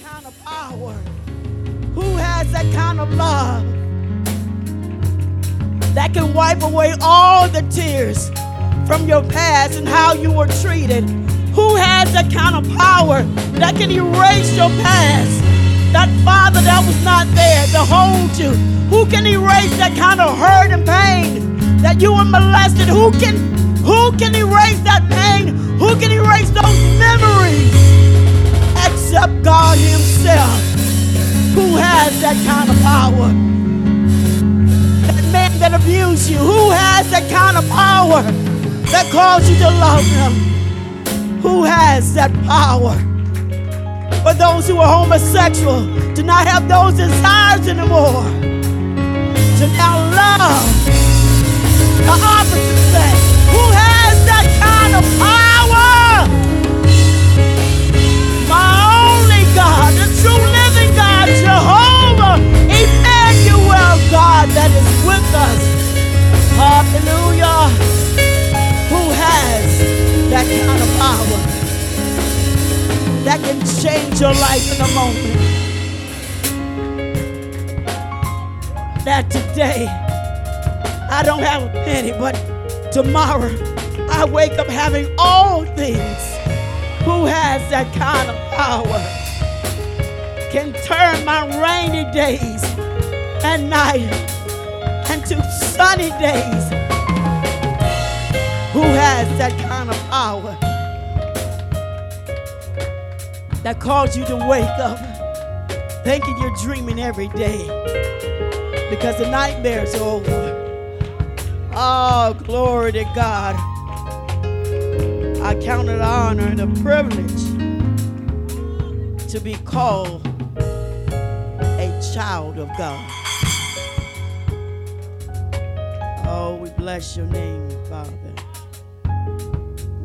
kind of power? Who has that kind of love that can wipe away all the tears from your past and how you were treated? Who has that kind of power that can erase your past? That father that was not there to hold you. Who can erase that kind of hurt and pain that you were molested? Who can who can erase that pain? Who can erase those memories? Except God Himself, who has that kind of power. That man that abused you, who has that kind of power that caused you to love him? Who has that power? For those who are homosexual, to not have those desires anymore, to now love the opposite sex. Who has that kind of power? True living God, Jehovah, Emmanuel, God that is with us. Hallelujah. Who has that kind of power that can change your life in a moment? That today I don't have a penny, but tomorrow I wake up having all things. Who has that kind of power? Can turn my rainy days and night into sunny days. Who has that kind of power that calls you to wake up thinking you're dreaming every day because the nightmares are over? Oh, glory to God. I count it an honor and a privilege to be called child of God. Oh, we bless your name, Father.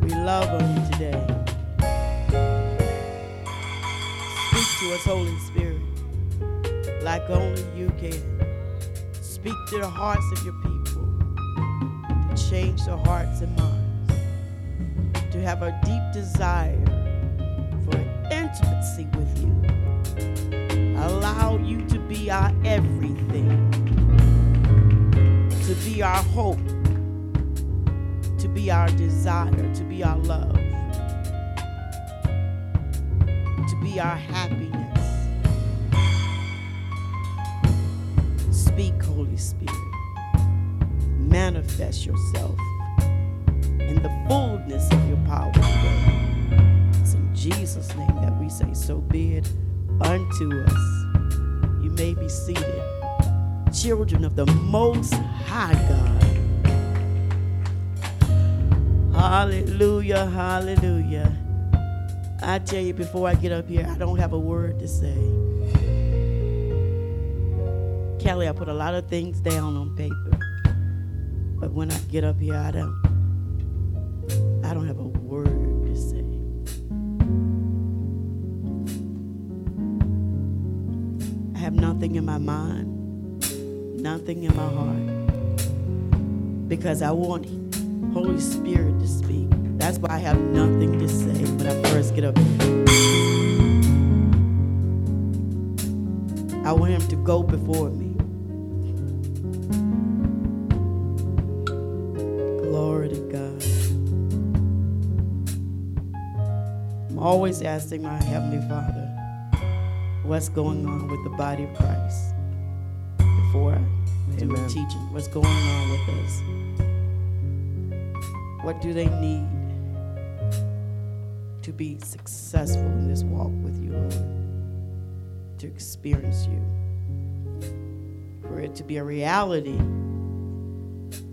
We love on you today. Speak to us, Holy Spirit, like only you can. Speak to the hearts of your people, to change their hearts and minds to have a deep desire for intimacy with you. Allow you to be our everything, to be our hope, to be our desire, to be our love, to be our happiness. Speak, Holy Spirit. Manifest yourself in the fullness of your power today. It's in Jesus' name that we say, So be it unto us. You may be seated. Children of the Most High God. Hallelujah, hallelujah. I tell you, before I get up here, I don't have a word to say. Kelly, I put a lot of things down on paper. But when I get up here, I don't I don't have a word nothing in my mind, nothing in my heart. Because I want Holy Spirit to speak. That's why I have nothing to say when I first get up. I want him to go before me. Glory to God. I'm always asking my Heavenly Father what's going on with the body of Christ before I do Amen. a teaching. What's going on with us? What do they need to be successful in this walk with you, Lord? To experience you. For it to be a reality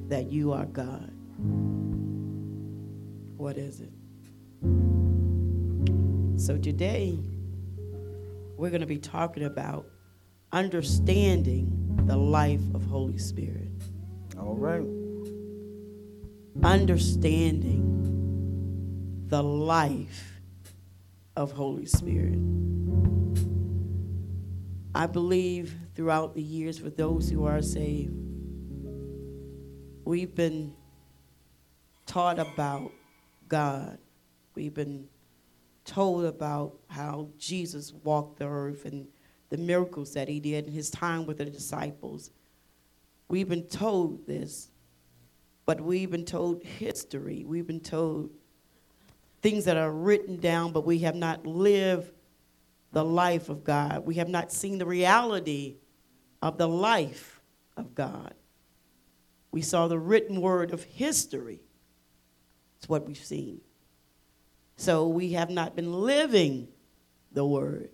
that you are God. What is it? So today, we're going to be talking about understanding the life of Holy Spirit. All right. Understanding the life of Holy Spirit. I believe throughout the years, for those who are saved, we've been taught about God. We've been told about how Jesus walked the earth and the miracles that he did in his time with the disciples. We've been told this, but we've been told history. We've been told things that are written down, but we have not lived the life of God. We have not seen the reality of the life of God. We saw the written word of history. It's what we've seen. So we have not been living the word.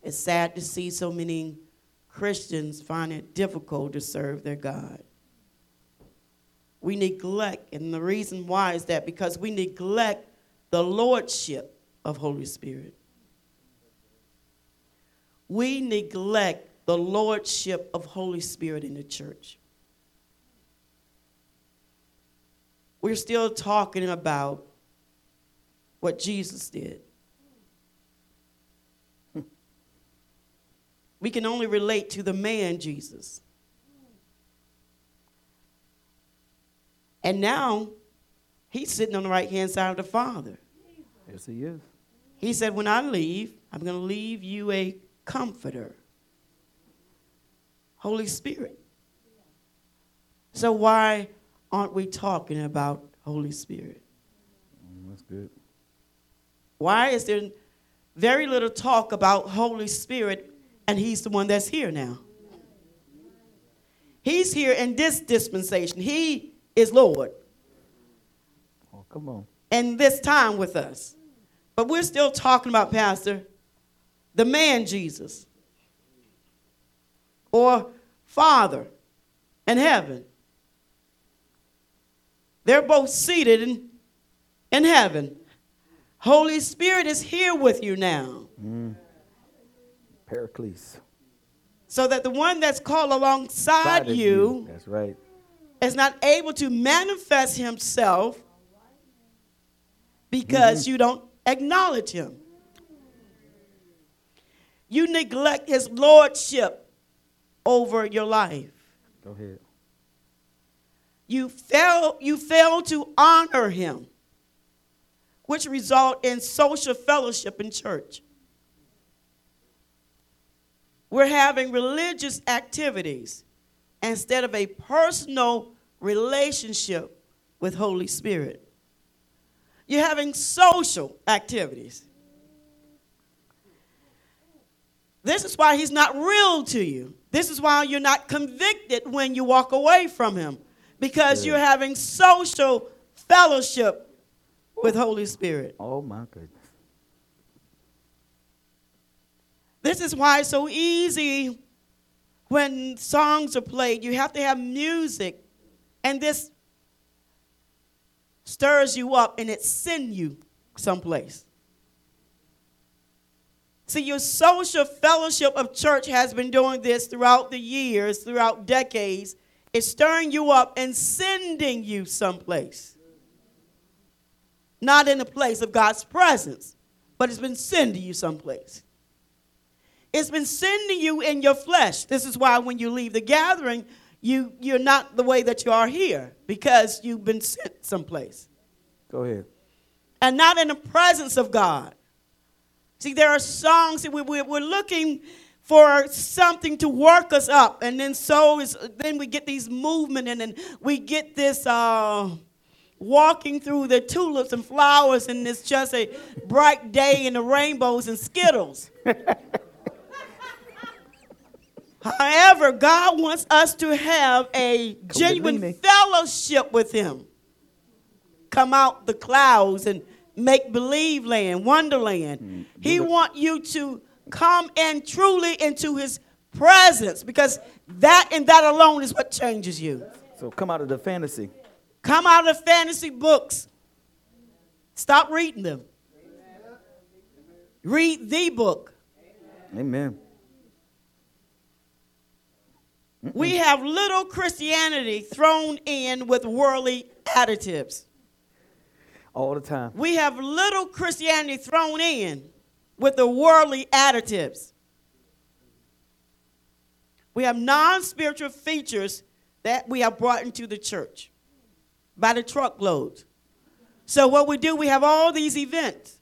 It's sad to see so many Christians find it difficult to serve their God. We neglect, and the reason why is that because we neglect the lordship of Holy Spirit. We neglect the lordship of Holy Spirit in the church. We're still talking about what Jesus did. We can only relate to the man Jesus. And now he's sitting on the right hand side of the Father. Yes, he is. He said, When I leave, I'm going to leave you a comforter, Holy Spirit. So, why aren't we talking about Holy Spirit? Mm, that's good. Why is there very little talk about Holy Spirit and He's the one that's here now? He's here in this dispensation. He is Lord. Oh, come on. And this time with us. But we're still talking about, Pastor, the man Jesus or Father in heaven. They're both seated in, in heaven. Holy Spirit is here with you now. Mm. Paraclete. So that the one that's called alongside Side of you That's right. is not able to manifest himself because you don't acknowledge him. You neglect his lordship over your life. Go ahead. You fail, you fail to honor him, which result in social fellowship in church. We're having religious activities instead of a personal relationship with Holy Spirit. You're having social activities. This is why he's not real to you. This is why you're not convicted when you walk away from him because Yeah. you're having social fellowship with Holy Spirit. Oh my goodness. This is why it's so easy when songs are played. You have to have music, and this stirs you up and it sends you someplace. See, your social fellowship of church has been doing this throughout the years, throughout decades. It's stirring you up and sending you someplace. Not in the place of God's presence, but it's been sending you someplace. It's been sending you in your flesh. This is why when you leave the gathering, you, you're not the way that you are here because you've been sent someplace Go ahead. and not in the presence of God. See, there are songs that we, we, we're looking for something to work us up, and then so is then we get these movement, and then we get this uh, walking through the tulips and flowers, and it's just a bright day and the rainbows and skittles. However, God wants us to have a genuine fellowship with Him. Come out the clouds and make believe land, wonderland. Mm, he do it. want you to come in truly into His presence because that and that alone is what changes you. So come out of the fantasy. Come out of the fantasy books. Stop reading them. Read the book. Amen. We have little Christianity thrown in with worldly additives. All the time. We have little Christianity thrown in with the worldly additives. We have non spiritual features that we have brought into the church by the truckloads. So, what we do, we have all these events.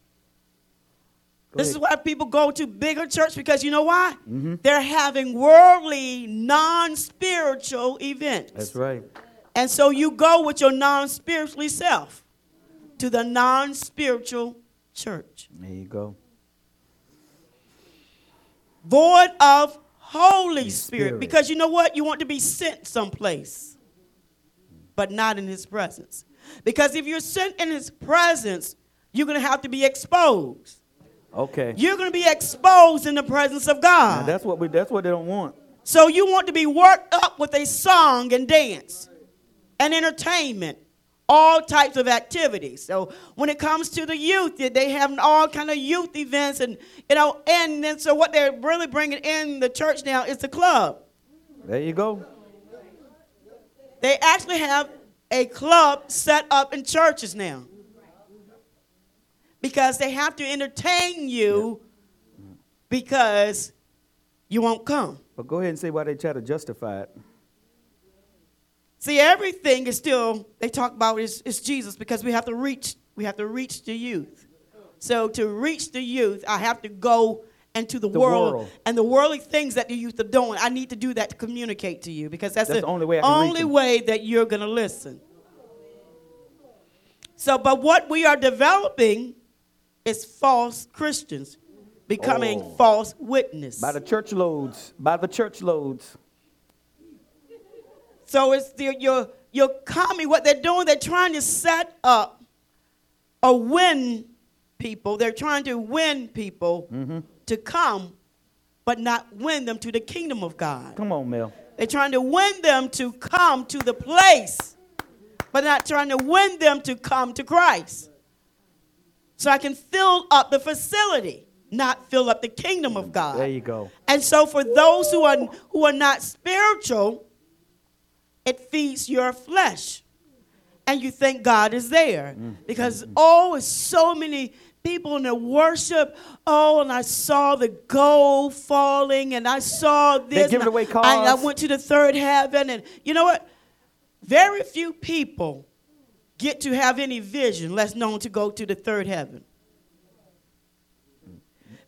This ahead. is why people go to bigger church because you know why? Mm-hmm. They're having worldly, non-spiritual events. That's right. And so you go with your non-spiritually self to the non-spiritual church. There you go. Void of Holy Spirit. Spirit. Because you know what? You want to be sent someplace, but not in His presence. Because if you're sent in His presence, you're going to have to be exposed. Okay. You're going to be exposed in the presence of Now, God. that's what we. That's what they don't want. So you want to be worked up with a song and dance and entertainment, all types of activities. So when it comes to the youth, they- they have all kind of youth events, and you know, and then so what they're really bringing in the church now is the club. There you go. They actually have a club set up in churches now because they have to entertain you because you won't come. But go ahead and say why they try to justify it. See, everything is still they talk about is, is Jesus because we have to reach we have to reach the youth. So to reach the youth, I have to go into the, The world, world. and the worldly things that the youth are doing. I need to do that to communicate to you because that's, That's the only way only way that you're gonna listen. So, but what we are developing is false Christians becoming Oh. false witness. By the church loads. By the church loads. So it's the, you're, you're coming, what they're doing, they're trying to set up or win people. They're trying to win people Mm-hmm. To come, but not win them to the kingdom of God. Come on, Mel. They're trying to win them to come to the place, but not trying to win them to come to Christ. So I can fill up the facility, not fill up the kingdom of God. There you go. And so for those who are who are not spiritual, it feeds your flesh. And you think God is there. Mm. Because oh, it's so many people in the worship. Oh, and I saw the gold falling and I saw this. They giving and away I, I went to the third heaven and you know what? Very few people get to have any vision less known to go to the third heaven.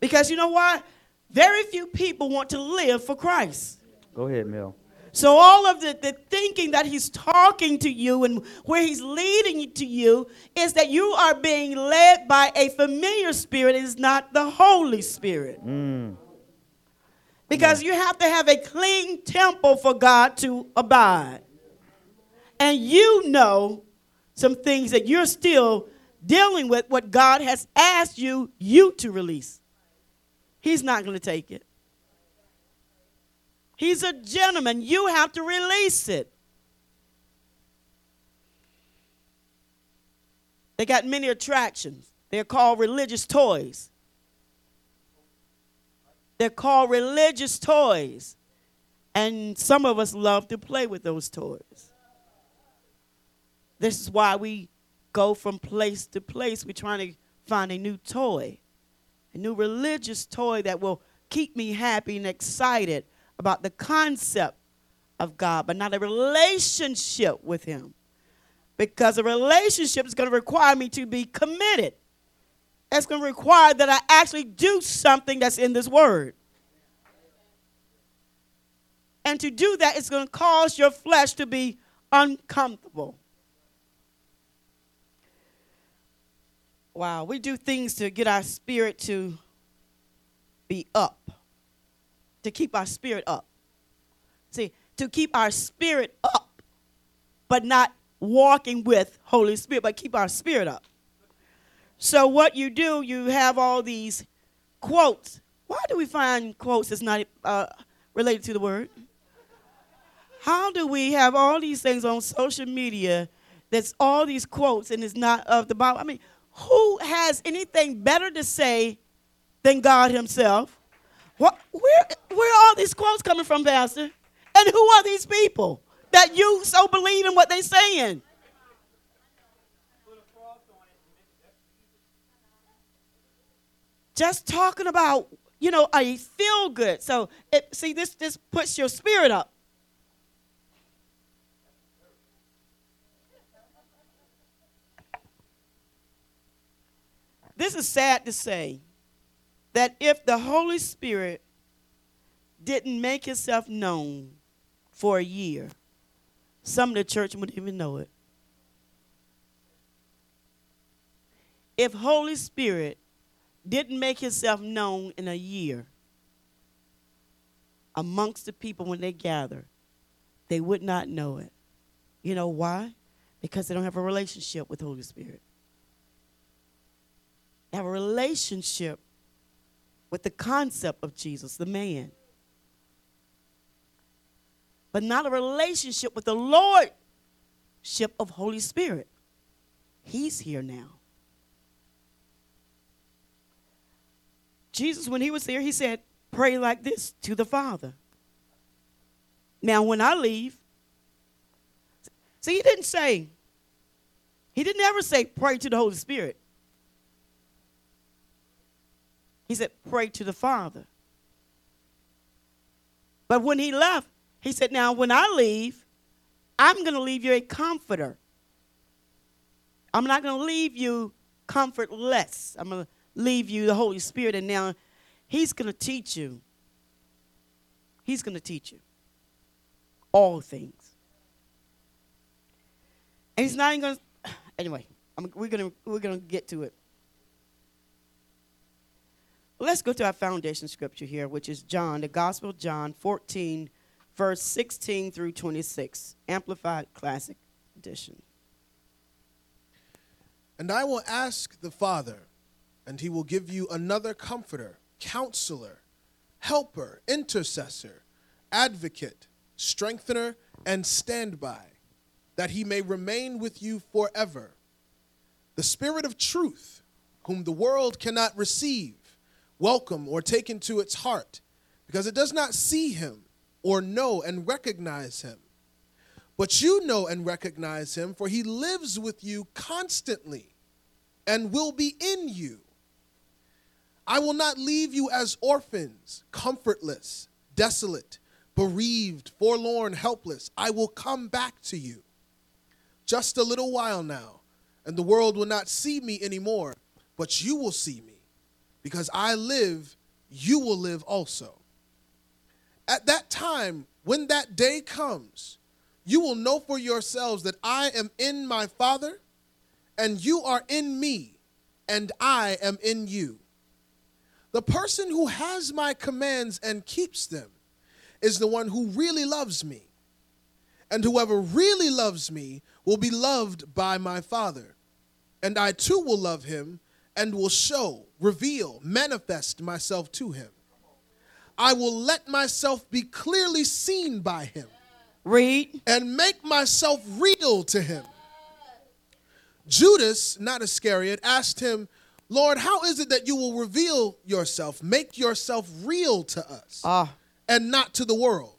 Because you know why? Very few people want to live for Christ. Go ahead, Mel. So all of the, the thinking that he's talking to you and where he's leading to you is that you are being led by a familiar spirit. It is not the Holy Spirit. Mm. Because you have to have a clean temple for God to abide. And you know some things that you're still dealing with, what God has asked you, you to release. He's not going to take it. He's a gentleman. You have to release it. They got many attractions. They're called religious toys. They're called religious toys. And some of us love to play with those toys. This is why we go from place to place. We're trying to find a new toy, a new religious toy that will keep me happy and excited about the concept of God, but not a relationship with Him. Because a relationship is going to require me to be committed. It's going to require that I actually do something that's in this word. And to do that, it's going to cause your flesh to be uncomfortable. Wow, we do things to get our spirit to be up, to keep our spirit up. See, to keep our spirit up, but not walking with Holy Spirit, but keep our spirit up. So what you do, you have all these quotes. Why do we find quotes that's not uh, related to the word? How do we have all these things on social media that's all these quotes and it's not of the Bible? I mean, who has anything better to say than God Himself? What, where, where are all these quotes coming from, Pastor? And who are these people that you so believe in what they're saying? Just talking about, you know, I feel good. So, it, see, this this puts your spirit up. This is sad to say, that if the Holy Spirit didn't make himself known for a year, some of the church wouldn't even know it. If Holy Spirit didn't make himself known in a year amongst the people when they gather, they would not know it. You know why? Because they don't have a relationship with Holy Spirit. They have a relationship with the concept of Jesus, the man. But not a relationship with the Lordship of Holy Spirit. He's here now. Jesus, when he was here, he said, Pray like this to the Father. Now, when I leave, see, he didn't say, he didn't ever say, Pray to the Holy Spirit. He said, Pray to the Father. But when he left, he said, Now, when I leave, I'm going to leave you a comforter. I'm not going to leave you comfortless. I'm going to leave you the Holy Spirit, and now He's going to teach you. He's going to teach you all things. And He's not even going to. Anyway, I'm, we're going to we're going to get to it. Let's go to our foundation scripture here, which is John, the Gospel of John 14, verse 16 through 26, Amplified Classic Edition. And I will ask the Father, and he will give you another comforter, counselor, helper, intercessor, advocate, strengthener, and standby, that he may remain with you forever. The Spirit of truth, whom the world cannot receive, welcome, or take into its heart, because it does not see him or know and recognize him. But you know and recognize him, for he lives with you constantly and will be in you. I will not leave you as orphans, comfortless, desolate, bereaved, forlorn, helpless. I will come back to you. Just a little while now, and the world will not see me anymore, but you will see me. Because I live, you will live also. At that time, when that day comes, you will know for yourselves that I am in my Father, and you are in me, and I am in you. The person who has my commands and keeps them is the one who really loves me. And whoever really loves me will be loved by my Father. And I too will love him and will show, reveal, manifest myself to him. I will let myself be clearly seen by him. Read. And make myself real to him. Judas, not Iscariot, asked him, Lord, how is it that you will reveal yourself, make yourself real to us, Ah. and not to the world?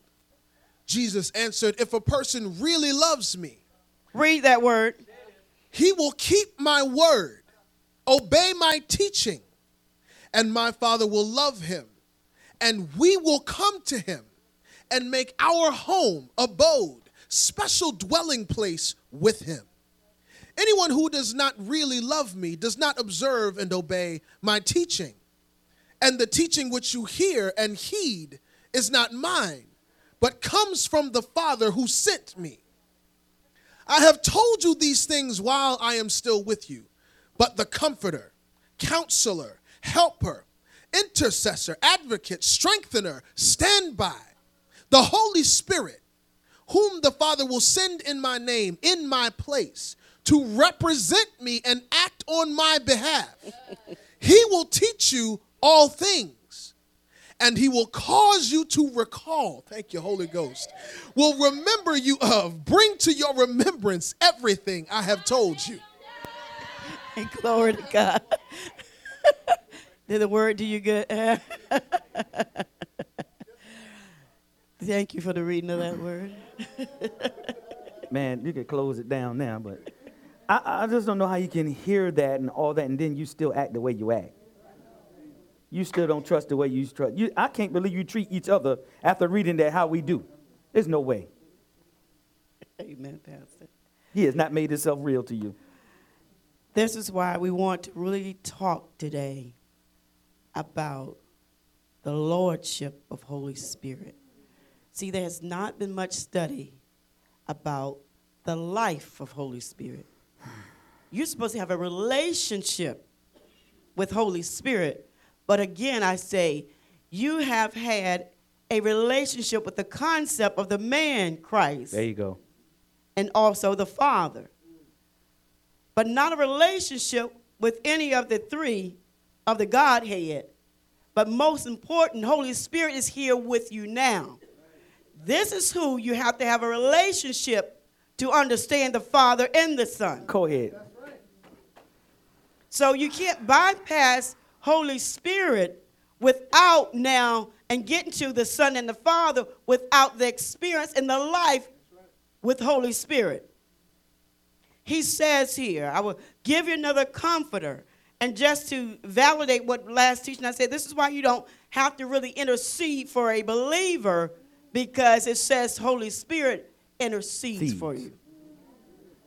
Jesus answered, If a person really loves me, Read that word. he will keep my word, obey my teaching, and my Father will love him, and we will come to him and make our home, abode, special dwelling place with him. Anyone who does not really love me does not observe and obey my teaching. And the teaching which you hear and heed is not mine, but comes from the Father who sent me. I have told you these things while I am still with you, but the Comforter, Counselor, Helper, Intercessor, Advocate, Strengthener, Standby, the Holy Spirit, whom the Father will send in my name, in my place, to represent me and act on my behalf. he will teach you all things and he will cause you to recall, thank you, Holy Ghost, will remember you of, bring to your remembrance everything I have told you. And glory to God. Did the word do you good? Thank you for the reading of that word. Man, you could close it down now, but I, I just don't know how you can hear that and all that, and then you still act the way you act. You still don't trust the way you trust. You, I can't believe you treat each other after reading that how we do. There's no way. Amen, Pastor. He has not made himself real to you. This is why we want to really talk today about the lordship of Holy Spirit. See, there has not been much study about the life of Holy Spirit. You're supposed to have a relationship with Holy Spirit. But again, I say, you have had a relationship with the concept of the man Christ There you go. and also the Father. But not a relationship with any of the three of the Godhead. But most important, Holy Spirit is here with you now. This is who you have to have a relationship to understand the Father and the Son. Go ahead. So you can't bypass Holy Spirit without now and getting to the Son and the Father without the experience and the life with Holy Spirit. He says here, I will give you another comforter. And just to validate what last teaching I said, this is why you don't have to really intercede for a believer because it says Holy Spirit intercedes Seeds. for you.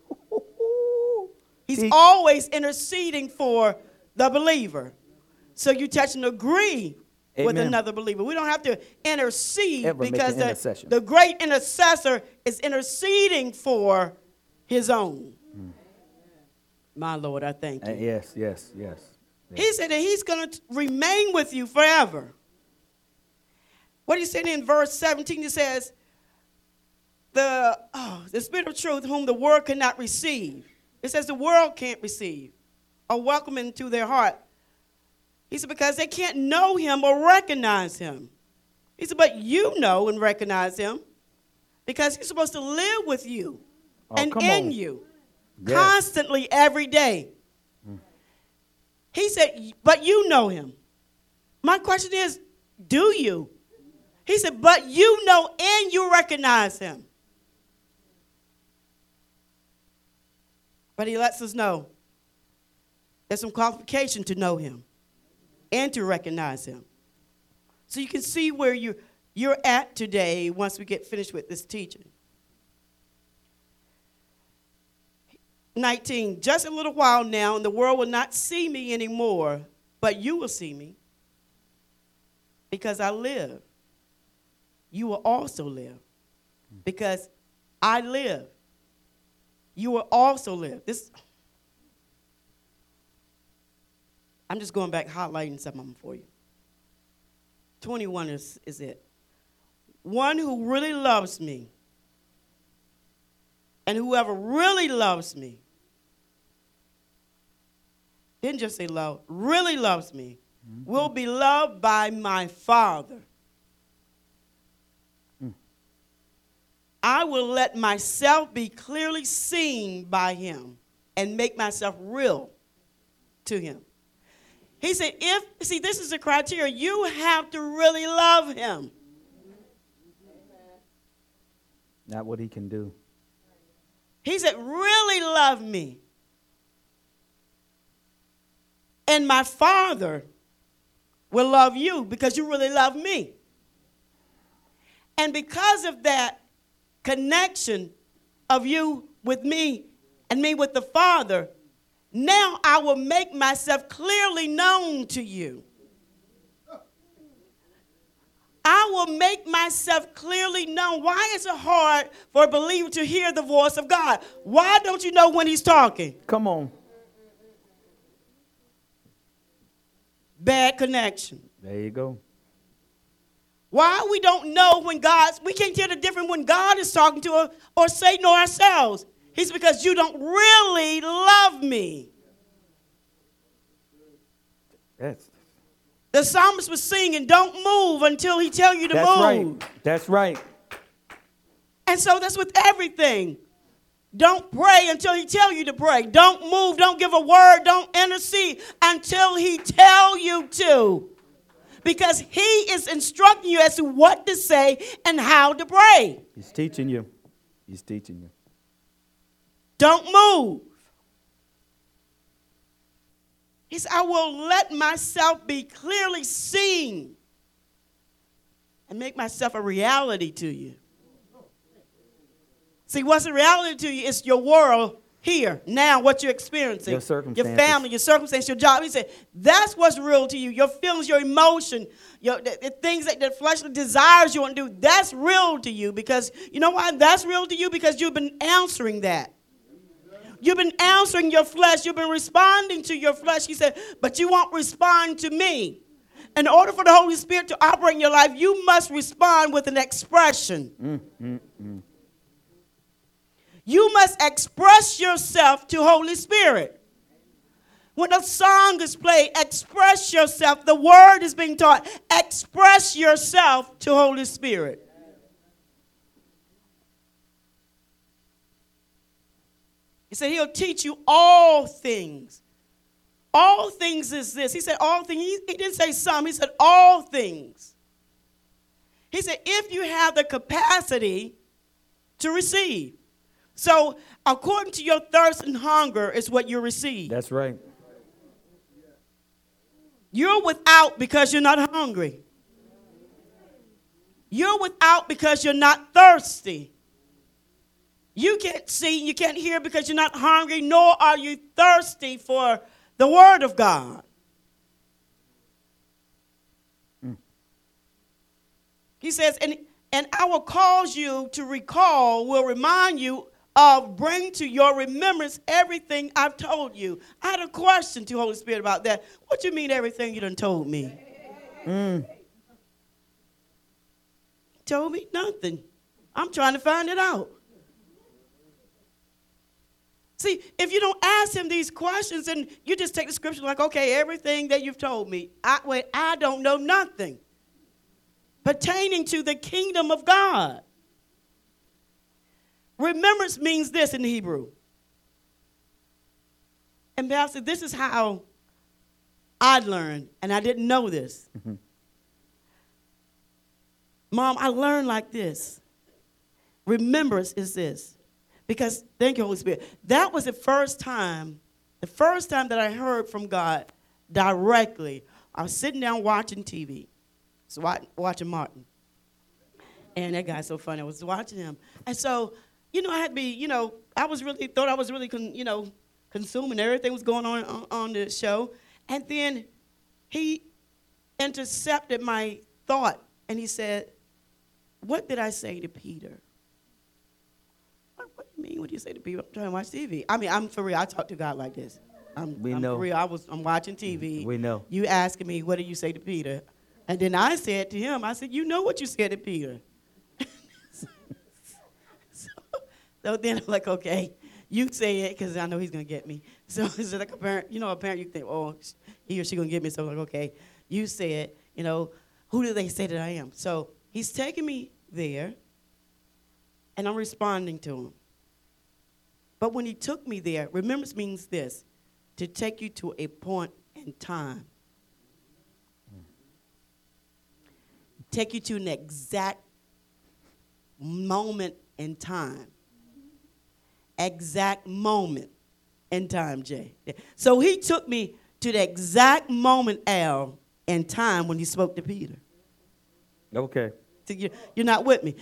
He's always interceding for the believer. So you touch and agree with another believer. We don't have to intercede Ever because the, the great intercessor is interceding for his own. My Lord, I thank Uh, you. yes, yes, yes. yes. He said that he's going to remain with you forever. What he said in verse 17, he says, the, oh, the Spirit of truth, whom the world cannot receive. It says the world can't receive or welcome into their heart. He said, because they can't know him or recognize him. He said, but you know and recognize him because he's supposed to live with you Oh, and in on. you Yes. constantly every day. He said, but you know him. My question is, do you? He said, but you know and you recognize him. But he lets us know there's some qualification to know him and to recognize him. So you can see where you're, you're at today once we get finished with this teaching. 19, just a little while now, and the world will not see me anymore, but you will see me because I live. You will also live because I live. You will also live. This, I'm just going back highlighting some of them for you. 21 is, is it. One who really loves me, and whoever really loves me, didn't just say love, really loves me, mm-hmm. will be loved by my Father. Mm. I will let myself be clearly seen by him and make myself real to him. He said, if, see, this is the criteria. You have to really love him. Not what he can do. He said, really love me. And my Father will love you because you really love me. And because of that connection of you with me and me with the Father, now I will make myself clearly known to you. I will make myself clearly known. Why is it hard for a believer to hear the voice of God? Why don't you know when he's talking? Come on. Bad connection. There you go. Why we don't know when God's, we can't tell the difference when God is talking to us or Satan or ourselves. He's because you don't really love me. That's The psalmist was singing, don't move until he tell you to that's move. right. That's right. And so that's with everything. Don't pray until he tell you to pray. Don't move, don't give a word, don't intercede until he tell you to. Because he is instructing you as to what to say and how to pray. He's teaching you. He's teaching you. Don't move. He said, I will let myself be clearly seen and make myself a reality to you. See, what's the reality to you is your world here, now, what you're experiencing, Your circumstances. family, your circumstance, your job. He said, that's what's real to you. Your feelings, your emotion, your, the, the things that the fleshly desires you want to do, that's real to you because, you know why that's real to you? Because you've been answering that. You've been answering your flesh. You've been responding to your flesh. He said, but you won't respond to me. In order for the Holy Spirit to operate in your life, you must respond with an expression. Mm, mm, mm. You must express yourself to Holy Spirit. When a song is played, express yourself. The word is being taught. Express yourself to Holy Spirit. He said he'll teach you all things. All things is this. He said all things. He, he didn't say some. He said all things. He said if you have the capacity to receive. So according to your thirst and hunger is what you receive. That's right. You're without because you're not hungry. You're without because you're not thirsty. You can't see, you can't hear because you're not hungry, nor are you thirsty for the Word of God. Mm. He says, and, and I will cause you to recall, will remind you of, bring to your remembrance everything I've told you. I had a question to Holy Spirit about that. What you mean everything you done told me? Mm. Told me nothing. I'm trying to find it out. See, if you don't ask him these questions and you just take the scripture like, okay, everything that you've told me, I, wait, I don't know nothing pertaining to the kingdom of God. Remembrance means this in Hebrew. And Pastor, this is how I learned, and I didn't know this. Mm-hmm. Mom, I learned like this. Remembrance is this. Because, thank you, Holy Spirit. That was the first time, the first time that I heard from God directly. I was sitting down watching TV, so watching Martin. And that guy's so funny. I was watching him. And so, you know, I had to be, you know, I was really, thought I was really, con, you know, consuming everything was going on, on on the show. And then he intercepted my thought and he said, What did I say to Peter? What, what do you mean? What do you say to Peter? I'm trying to watch TV. I mean, I'm for real. I talk to God like this. I'm, We I'm know. for real. I was, I'm watching TV. Mm, we know. You asking me, what did you say to Peter? And then I said to him, I said, You know what you said to Peter. so, so then I'm like, Okay, you say it because I know he's to get me. So it's like a parent, you know, a parent, you think, Oh, he or she to get me. So I'm like, Okay, you say it, you know, who do they say that I am? So he's taking me there, and I'm responding to him. But when he took me there, remembrance means this to take you to a point in time. Take you to an exact moment in time. Exact moment in time, Jay. So he took me to the exact moment, Al, in time when he spoke to Peter. Okay. So you- You're not with me.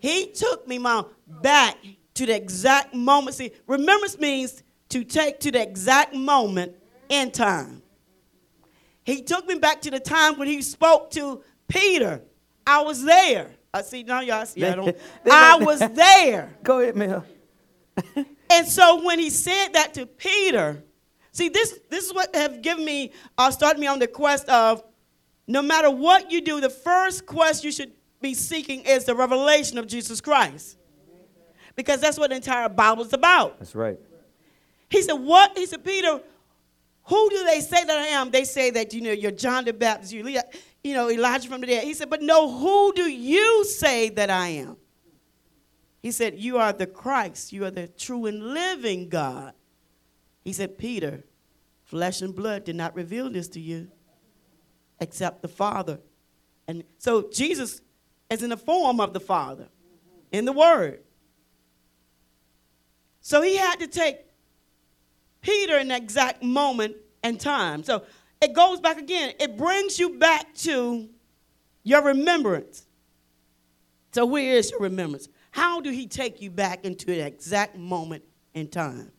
He took me, mom, back to the exact moment. See, remembrance means to take to the exact moment in time. He took me back to the time when he spoke to Peter. I was there. I see now y'all see I don't. I was there. Go ahead, Mel. And so when he said that to Peter, see this this is what have given me uh, started me on the quest of no matter what you do, the first quest you should be seeking is the revelation of Jesus Christ. Because that's what the entire Bible is about. That's right. He said, What? He said, Peter, who do they say that I am? They say that, you know, you're John the Baptist, you, you know, Elijah from the dead. He said, But no, who do you say that I am? He said, You are the Christ. You are the true and living God. He said, Peter, flesh and blood did not reveal this to you except the Father. And so Jesus is in the form of the Father in the Word. So he had to take Peter in that exact moment and time. So it goes back again. It brings you back to your remembrance. So where is your remembrance? How do he take you back into the exact moment in time?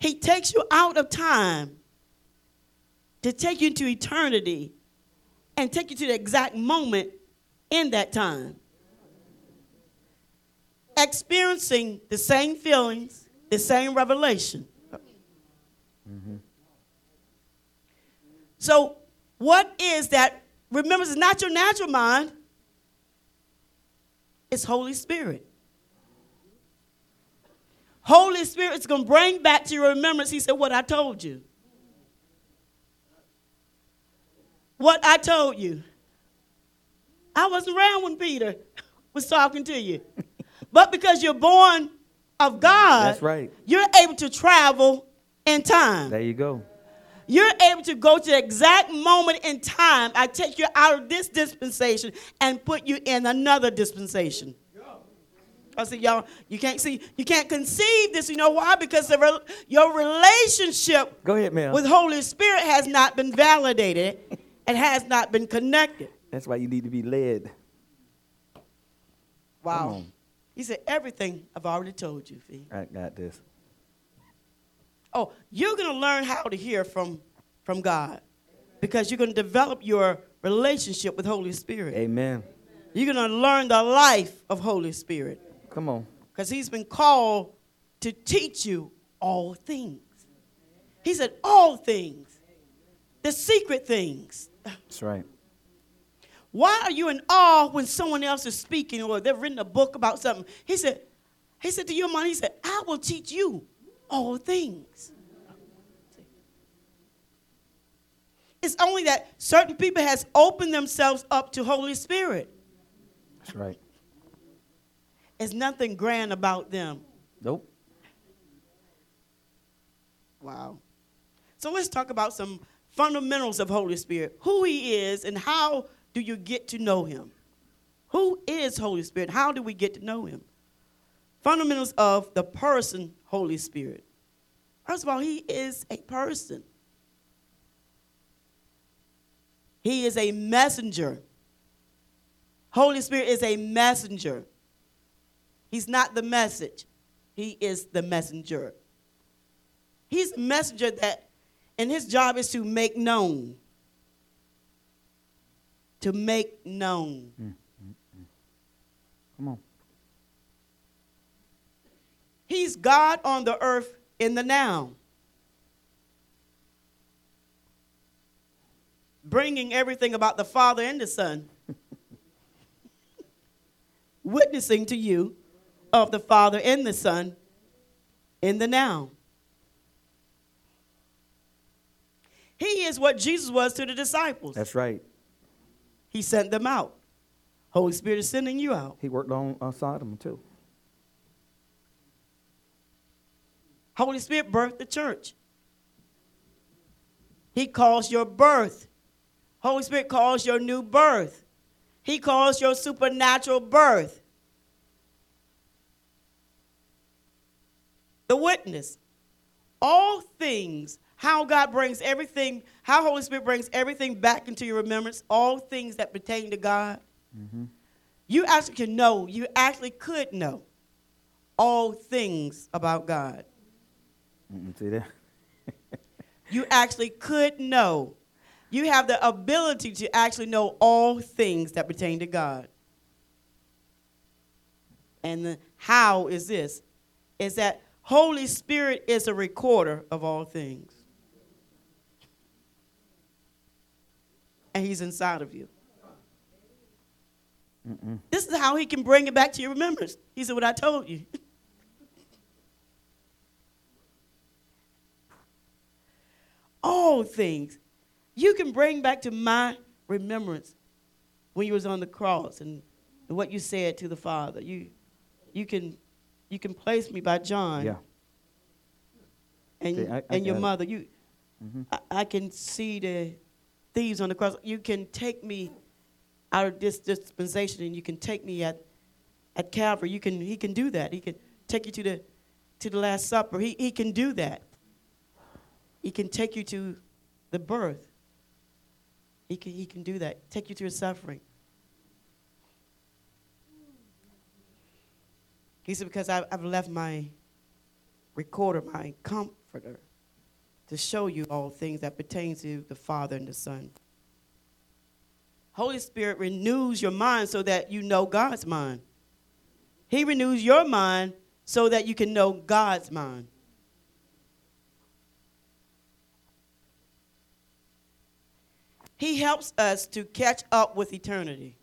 He takes you out of time to take you into eternity and take you to the exact moment in that time. Experiencing the same feelings, the same revelation. So, what is that? Remember, it's not your natural mind, it's Holy Spirit. Holy Spirit is going to bring back to your remembrance, he said, what I told you. What I told you. I wasn't around when Peter was talking to you. but because you're born of God, That's right. you're able to travel in time. There you go. You're able to go to the exact moment in time. I take you out of this dispensation and put you in another dispensation. I said, y'all, you can't see, you can't conceive this. You know why? Because the rel your relationship Go ahead, Mel. with Holy Spirit has not been validated and has not been connected. That's why you need to be led. Wow. He said, everything I've already told you, Fee. I got this. Oh, you're going to learn how to hear from, from God because you're going to develop your relationship with Holy Spirit. Amen. You're going to learn the life of Holy Spirit Come on. because he's been called to teach you all things. He said, all things, the secret things. That's right. Why are you in awe when someone else is speaking or they've written a book about something? He said, he said to your mind, he said, I will teach you all things. It's only that certain people has opened themselves up to Holy Spirit. That's right. There's nothing grand about them. Nope. Wow. So let's talk about some fundamentals of Holy Spirit. Who he is and how do you get to know him? Who is Holy Spirit? How do we get to know him? Fundamentals of the person Holy Spirit. First of all, he is a person. He is a messenger. Holy Spirit is a messenger. He's not the message. He is the messenger. He's a messenger that, and his job is to make known. To make known. Mm, mm, mm. Come on. He's God on the earth in the now. Bringing everything about the Father and the Son. Witnessing to you of the Father and the Son in the now. He is what Jesus was to the disciples. That's right. He sent them out. Holy Spirit is sending you out. He worked on uh, Sodom too. Holy Spirit birthed the church. He calls your birth. Holy Spirit calls your new birth. He calls your supernatural birth. The witness. All things, how God brings everything, how Holy Spirit brings everything back into your remembrance, all things that pertain to God. Mm-hmm. You actually can know, you actually could know all things about God. Mm-mm, see there? you actually could know. You have the ability to actually know all things that pertain to God. And the how is this? Is that Holy Spirit is a recorder of all things. And he's inside of you. This is how he can bring it back to your remembrance. He said, What I told you. all things. You can bring back to my remembrance when you was on the cross and, and what you said to the father. You you can you can place me by john Yeah. and, See, I- I and your it. mother. You mm-hmm. I, I can see the thieves on the cross. You can take me out of this dispensation and you can take me at at calvary. You can he can do that. He can take you to the to the last supper. He, he can do that he can take you to the birth. He can, he can do that. Take you through suffering. He said, because I, I've left my recorder, my comforter to show you all things that pertain to the Father and the Son. Holy Spirit renews your mind so that you know God's mind. He renews your mind so that you can know God's mind. He helps us to catch up with eternity.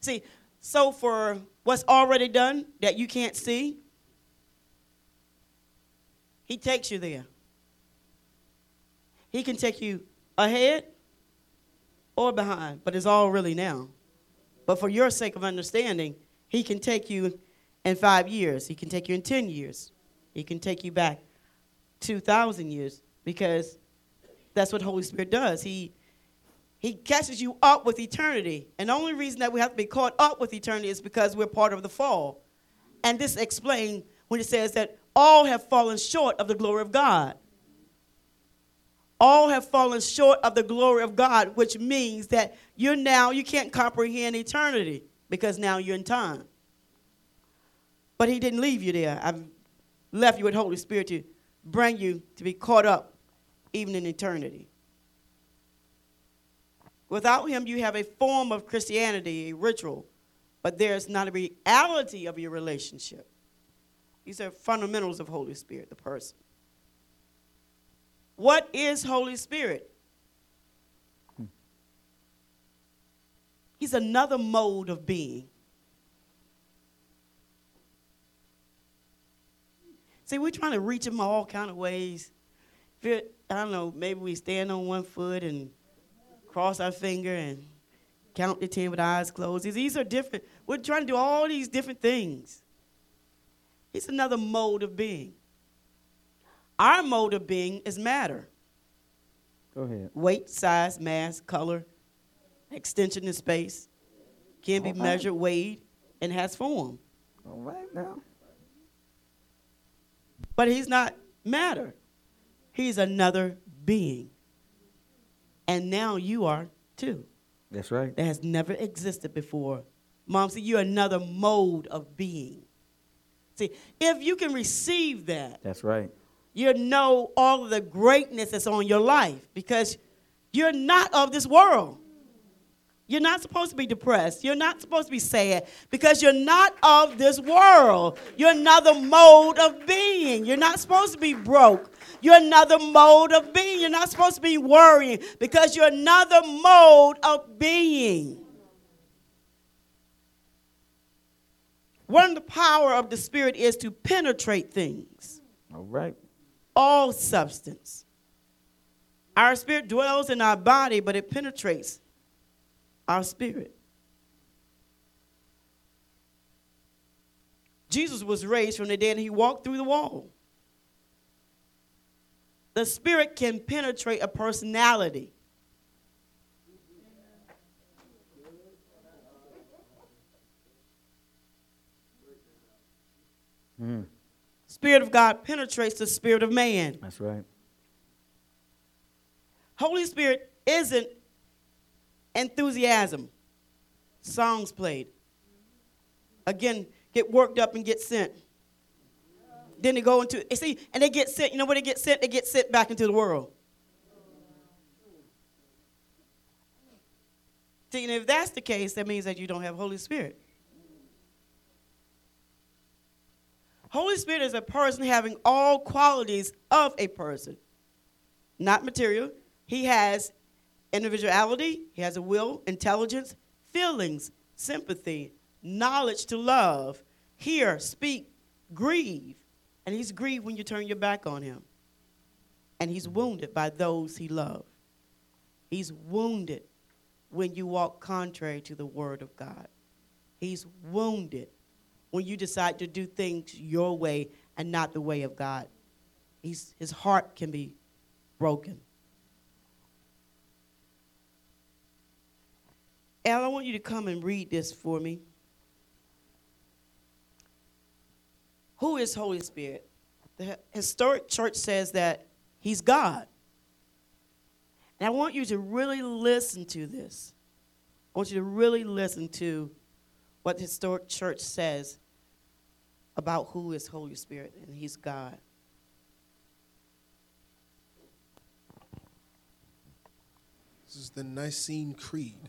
See, so for what's already done that you can't see, He takes you there. He can take you ahead or behind, but it's all really now. But for your sake of understanding, He can take you in five years, He can take you in 10 years, He can take you back 2,000 years because that's what Holy Spirit does. He he catches you up with eternity. And the only reason that we have to be caught up with eternity is because we're part of the fall. And this explains when it says that all have fallen short of the glory of God. All have fallen short of the glory of God, which means that you're now, you can't comprehend eternity because now you're in time. But He didn't leave you there. I've left you with Holy Spirit to bring you to be caught up even in eternity. Without him, you have a form of Christianity, a ritual, but there's not a reality of your relationship. These are fundamentals of Holy Spirit, the person. What is Holy Spirit? He's another mode of being. See, we're trying to reach him all kind of ways. I don't know, maybe we stand on one foot and cross our finger and count to 10 with eyes closed. These are different. We're trying to do all these different things. It's another mode of being. Our mode of being is matter. Go ahead. Weight, size, mass, color, extension in space, can be measured, weighed, and has form. All right now. But he's not matter. He's another being. And now you are too. That's right. That has never existed before. Mom, see, you're another mode of being. See, if you can receive that, That's right. you know all of the greatness that's on your life because you're not of this world. You're not supposed to be depressed. You're not supposed to be sad because you're not of this world. You're another mode of being. You're not supposed to be broke. You're another mode of being. You're not supposed to be worrying because you're another mode of being. One of the power of the Spirit is to penetrate things, All right. all substance. Our spirit dwells in our body, but it penetrates our spirit. Jesus was raised from the dead and he walked through the wall. The spirit can penetrate a personality. Mm, Spirit of God penetrates the spirit of man. that's right. Holy Spirit isn't enthusiasm, songs played. Again, get worked up and get sent. Then they go into see, and they get sent. You know where they get sent? They get sent back into the world. See, and if that's the case, that means that you don't have Holy Spirit. Holy Spirit is a person having all qualities of a person, not material. He has individuality, he has a will, intelligence, feelings, sympathy, knowledge to love, hear, speak, grieve. And he's grieved when you turn your back on him. And he's wounded by those he loves. He's wounded when you walk contrary to the word of God. He's wounded when you decide to do things your way and not the way of God. He's, his heart can be broken. Al, I want you to come and read this for me. Who is Holy Spirit? The historic church says that he's God. And I want you to really listen to this. I want you to really listen to what the historic church says about who is Holy Spirit, and He's God. This is the Nicene Creed.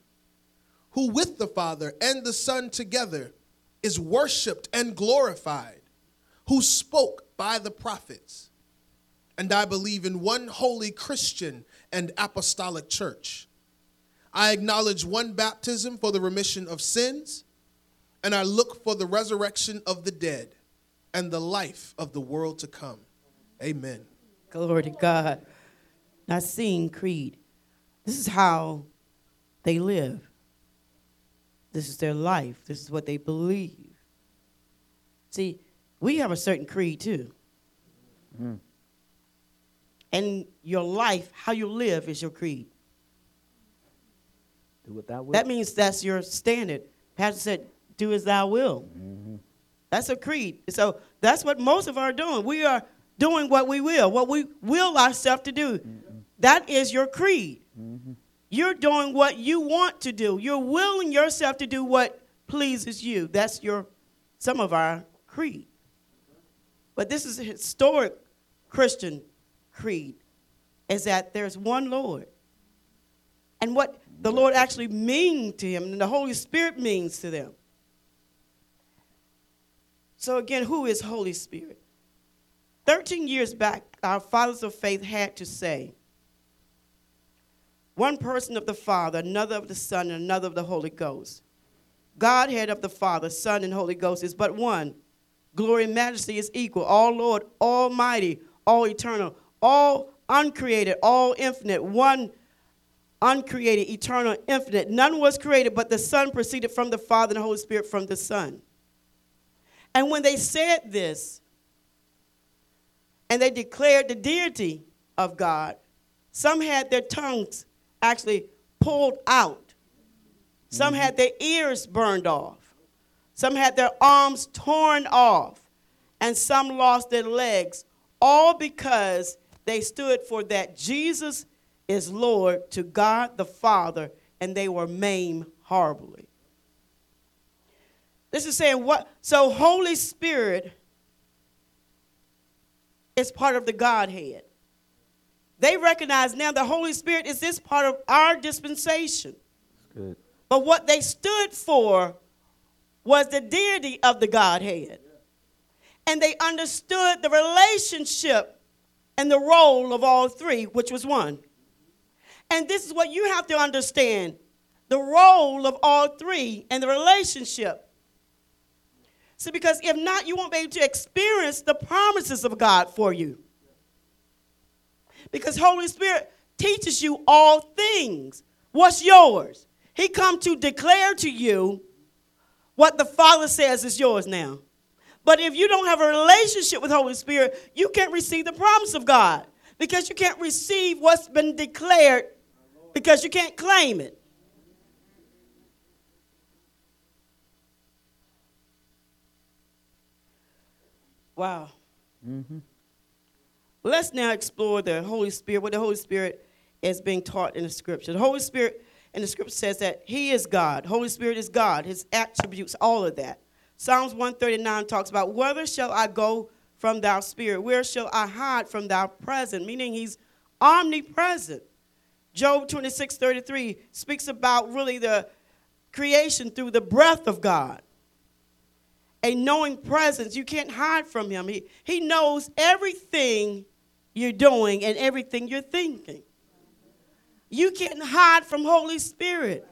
who with the Father and the Son together is worshiped and glorified, who spoke by the prophets. And I believe in one holy Christian and apostolic church. I acknowledge one baptism for the remission of sins, and I look for the resurrection of the dead and the life of the world to come. Amen. Glory to God. Nicene Creed. This is how they live. This is their life. This is what they believe. See, we have a certain creed too. Mm. And your life, how you live, is your creed. Do what thou wilt. That means that's your standard. Pastor said, do as thou will. Mm-hmm. That's a creed. So that's what most of us are doing. We are doing what we will, what we will ourselves to do. Mm-hmm. That is your creed. You're doing what you want to do. You're willing yourself to do what pleases you. That's your some of our creed. But this is a historic Christian creed is that there's one Lord. And what the Lord actually means to him and the Holy Spirit means to them. So again, who is Holy Spirit? 13 years back, our fathers of faith had to say, one person of the Father, another of the Son, and another of the Holy Ghost. Godhead of the Father, Son, and Holy Ghost is but one. Glory and majesty is equal. All Lord, Almighty, all eternal, all uncreated, all infinite, one uncreated, eternal, infinite. None was created, but the Son proceeded from the Father and the Holy Spirit from the Son. And when they said this, and they declared the deity of God, some had their tongues actually pulled out. Some mm-hmm. had their ears burned off. Some had their arms torn off. And some lost their legs, all because they stood for that Jesus is Lord to God the Father, and they were maimed horribly. This is saying what? So, Holy Spirit is part of the Godhead. They recognize now the Holy Spirit is this part of our dispensation. Good. But what they stood for was the deity of the Godhead. And they understood the relationship and the role of all three, which was one. And this is what you have to understand the role of all three and the relationship. See, because if not, you won't be able to experience the promises of God for you. Because Holy Spirit teaches you all things. What's yours? He come to declare to you what the Father says is yours now. But if you don't have a relationship with Holy Spirit, you can't receive the promise of God because you can't receive what's been declared because you can't claim it. Wow. Mm-hmm. Let's now explore the Holy Spirit, what the Holy Spirit is being taught in the scripture. The Holy Spirit in the scripture says that He is God. Holy Spirit is God, His attributes, all of that. Psalms 139 talks about, Whether shall I go from thy spirit? Where shall I hide from thy presence? Meaning He's omnipresent. Job 26 33 speaks about really the creation through the breath of God. A knowing presence. You can't hide from him. He, he knows everything you're doing and everything you're thinking. You can't hide from Holy Spirit.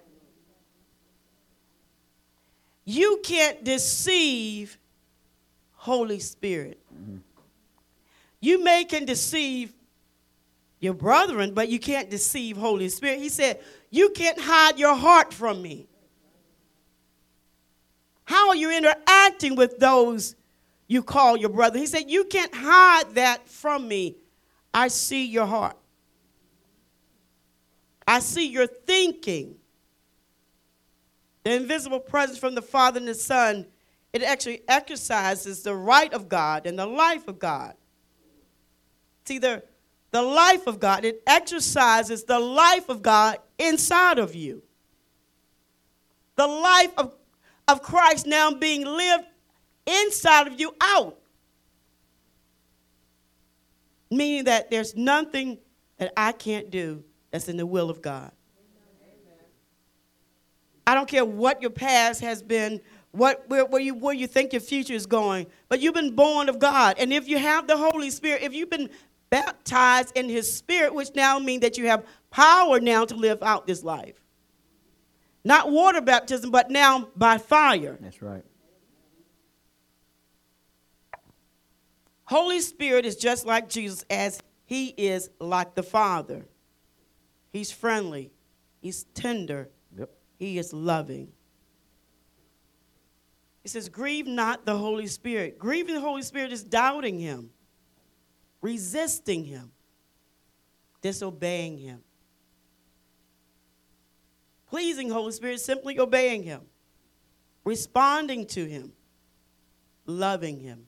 You can't deceive Holy Spirit. Mm-hmm. You may can deceive your brethren, but you can't deceive Holy Spirit. He said, You can't hide your heart from me. How are you interacting with those you call your brother? He said, You can't hide that from me. I see your heart. I see your thinking. The invisible presence from the Father and the Son, it actually exercises the right of God and the life of God. See, the, the life of God, it exercises the life of God inside of you. The life of, of Christ now being lived inside of you out. Meaning that there's nothing that I can't do that's in the will of God. I don't care what your past has been, what where, where, you where you think your future is going, but you've been born of God. And if you have the Holy Spirit, if you've been baptized in his spirit, which now means that you have power now to live out this life. Not water baptism, but now by fire. That's right. Holy Spirit is just like Jesus as he is like the Father. He's friendly, he's tender, yep. he is loving. He says, Grieve not the Holy Spirit. Grieving the Holy Spirit is doubting him resisting Him, disobeying Him. Pleasing Holy Spirit, simply obeying Him, responding to Him, loving Him.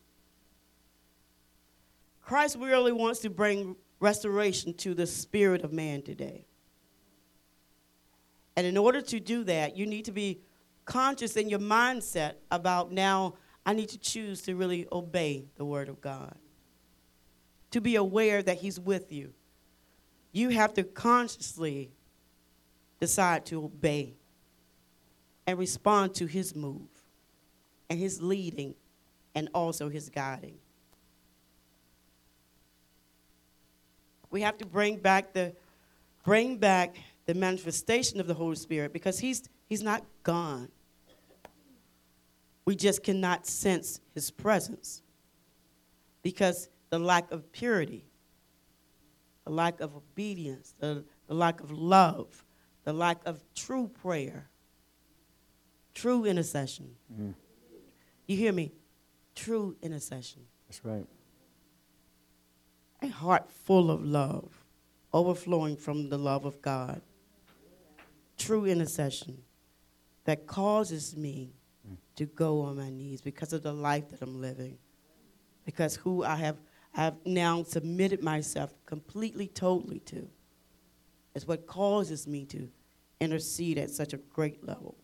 Christ really wants to bring restoration to the spirit of man today. And in order to do that, you need to be conscious in your mindset about now, I need to choose to really obey the Word of God to be aware that He's with you. You have to consciously decide to obey and respond to His move and His leading and also His guiding. We have to bring back the bring back the manifestation of the Holy Spirit because he's he's not gone. We just cannot sense his presence because the lack of purity, the lack of obedience, the, the lack of love, the lack of true prayer, true intercession. Mm-hmm. You hear me? True intercession. That's right. A heart full of love, overflowing from the love of God. True intercession that causes me to go on my knees because of the life that I'm living, because who I have I've now submitted myself completely, totally to. Is what causes me to intercede at such a great level.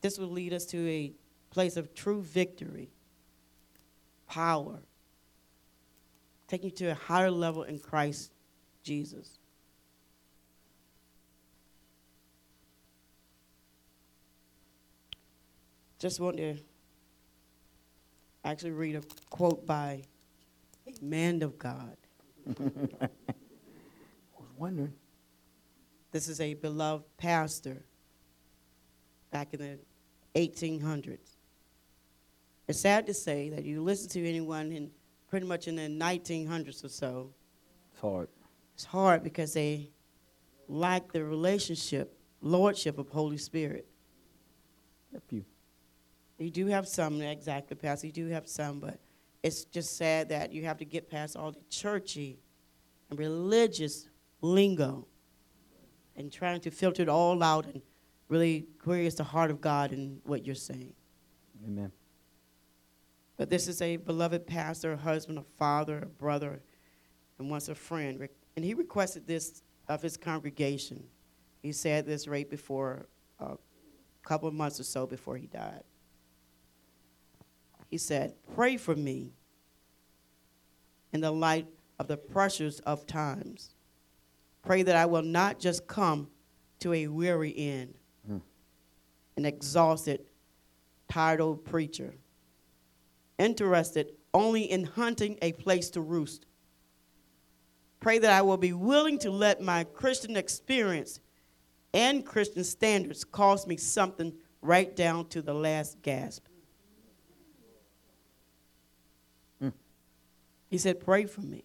This will lead us to a place of true victory, power, taking you to a higher level in Christ Jesus. just want to actually read a quote by a man of God. I was wondering. This is a beloved pastor back in the 1800s. It's sad to say that you listen to anyone in pretty much in the 1900s or so. It's hard. It's hard because they lack the relationship, lordship of Holy Spirit. A few. You do have some, exactly, Pastor. You do have some, but it's just sad that you have to get past all the churchy and religious lingo and trying to filter it all out and really query the heart of God and what you're saying. Amen. But this is a beloved pastor, a husband, a father, a brother, and once a friend. And he requested this of his congregation. He said this right before, a couple of months or so before he died. He said, Pray for me in the light of the pressures of times. Pray that I will not just come to a weary end, mm. an exhausted, tired old preacher, interested only in hunting a place to roost. Pray that I will be willing to let my Christian experience and Christian standards cost me something right down to the last gasp. Mm. He said, Pray for me.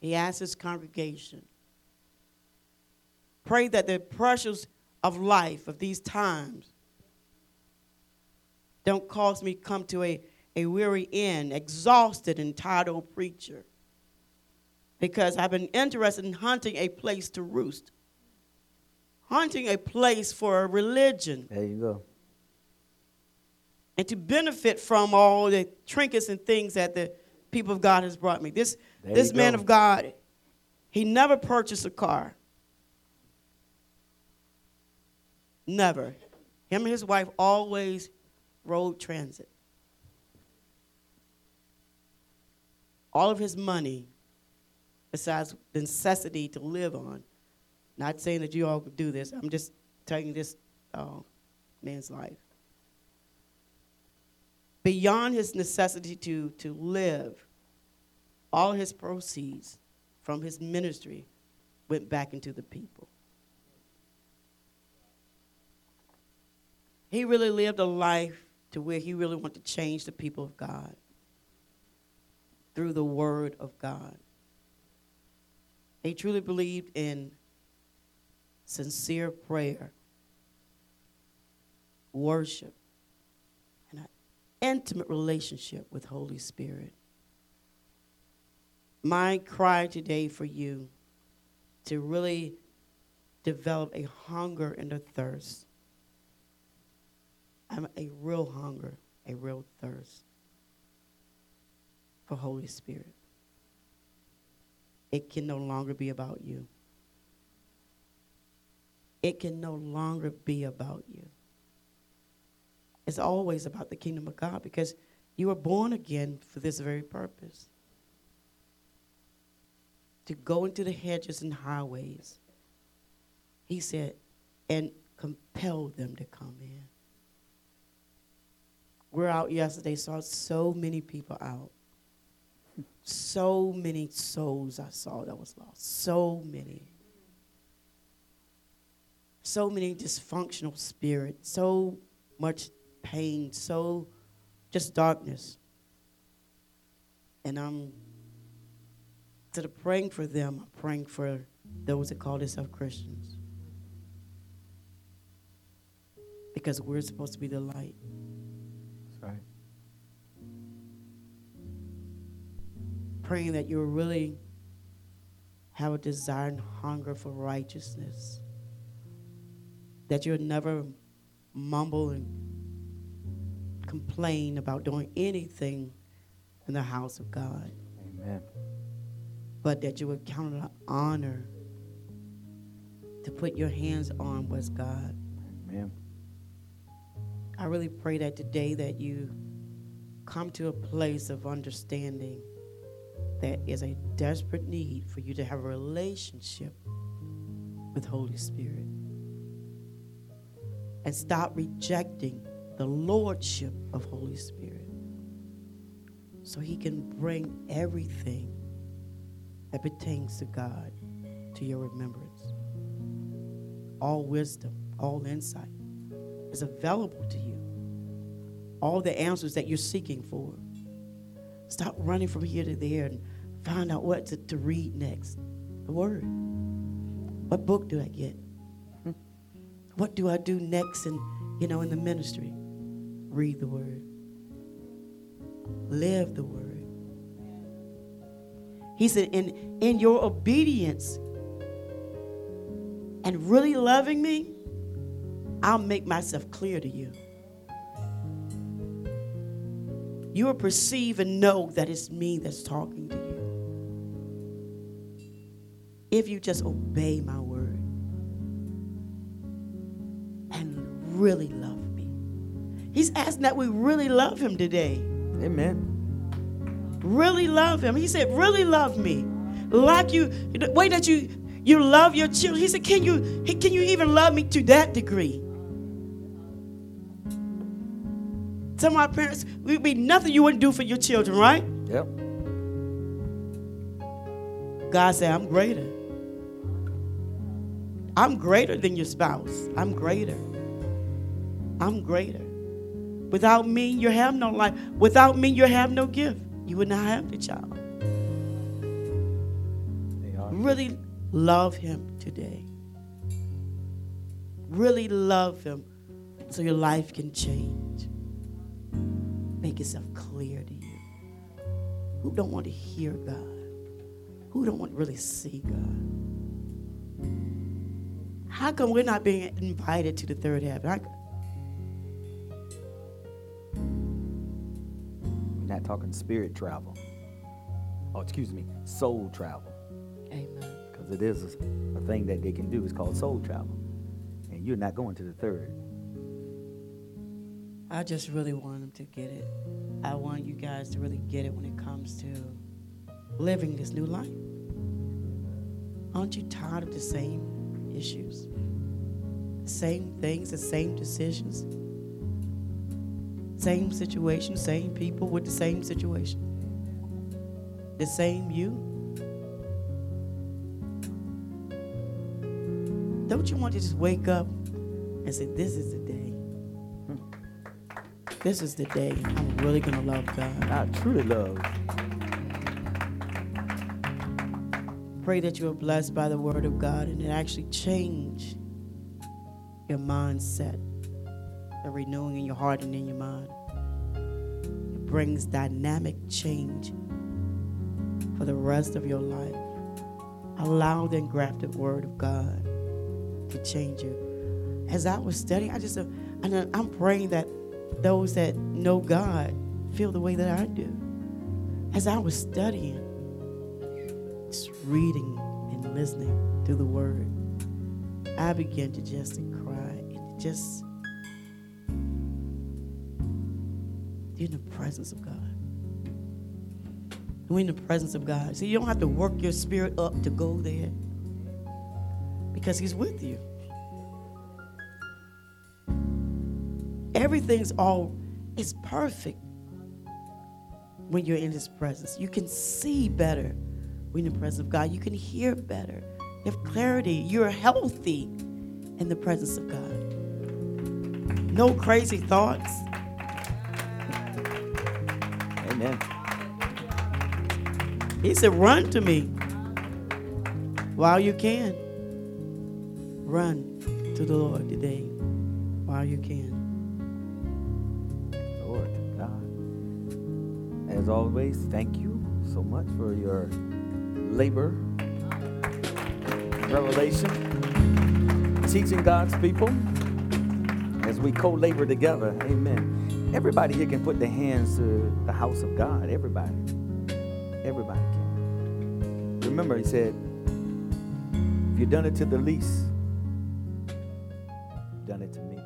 He asked his congregation, Pray that the pressures of life, of these times, don't cause me to come to a, a weary end, exhausted and tired preacher. Because I've been interested in hunting a place to roost, hunting a place for a religion. There you go. And to benefit from all the trinkets and things that the people of God has brought me. This, this man go. of God, he never purchased a car. Never. Him and his wife always rode transit. All of his money, besides the necessity to live on, not saying that you all could do this, I'm just telling this uh, man's life. Beyond his necessity to, to live, all his proceeds from his ministry went back into the people. He really lived a life to where he really wanted to change the people of God through the word of God. They truly believed in sincere prayer, worship, and an intimate relationship with Holy Spirit. My cry today for you to really develop a hunger and a thirst I'm a real hunger, a real thirst for Holy Spirit. It can no longer be about you. It can no longer be about you. It's always about the kingdom of God because you were born again for this very purpose to go into the hedges and highways. He said, and compel them to come in. We're out yesterday, saw so many people out. So many souls I saw that was lost. So many. So many dysfunctional spirits. So much pain. So just darkness. And I'm instead of praying for them, I'm praying for those that call themselves Christians. Because we're supposed to be the light. Praying that you'll really have a desire and hunger for righteousness. That you'll never mumble and complain about doing anything in the house of God. Amen. But that you would count it an honor to put your hands on what's God. Amen. I really pray that today that you come to a place of understanding there is a desperate need for you to have a relationship with Holy Spirit. And stop rejecting the lordship of Holy Spirit. So he can bring everything that pertains to God to your remembrance. All wisdom, all insight is available to you. All the answers that you're seeking for. Stop running from here to there and find out what to, to read next. The Word. What book do I get? What do I do next in, you know, in the ministry? Read the Word. Live the Word. He said, in, in your obedience and really loving me, I'll make myself clear to you. You will perceive and know that it's me that's talking to you. If you just obey my word and really love me. He's asking that we really love him today. Amen. Really love him. He said, really love me. Like you, the way that you you love your children. He said, Can you can you even love me to that degree? Some of our parents, we'd be nothing you wouldn't do for your children, right? Yep. God said, I'm greater. I'm greater than your spouse. I'm greater. I'm greater. Without me, you have no life. Without me, you have no gift. You would not have the child. Really love him today. Really love him so your life can change. Make yourself clear to you. Who don't want to hear God? Who don't want to really see God? How come we're not being invited to the third heaven? We're not talking spirit travel. Oh, excuse me, soul travel. Amen. Because it is a, a thing that they can do. It's called soul travel. And you're not going to the third. I just really want them to get it. I want you guys to really get it when it comes to living this new life. Aren't you tired of the same issues? The same things, the same decisions, same situation, same people with the same situation, the same you? Don't you want to just wake up and say, This is the? This is the day I'm really going to love God. I truly love. Pray that you are blessed by the word of God and it actually change your mindset, the renewing in your heart and in your mind. It brings dynamic change for the rest of your life. Allow the engrafted word of God to change you. As I was studying, I just, uh, and I'm praying that those that know God feel the way that I do. As I was studying, just reading and listening to the word, I began to just cry and just in the presence of God. We're in the presence of God. So you don't have to work your spirit up to go there because He's with you. Everything's all is perfect when you're in his presence. You can see better when in the presence of God. You can hear better. You have clarity. You're healthy in the presence of God. No crazy thoughts. Amen. He said, Run to me while you can. Run to the Lord today while you can. As always, thank you so much for your labor, revelation, teaching God's people as we co labor together. Amen. Everybody here can put their hands to the house of God. Everybody. Everybody can. Remember, he said, if you've done it to the least, you've done it to me.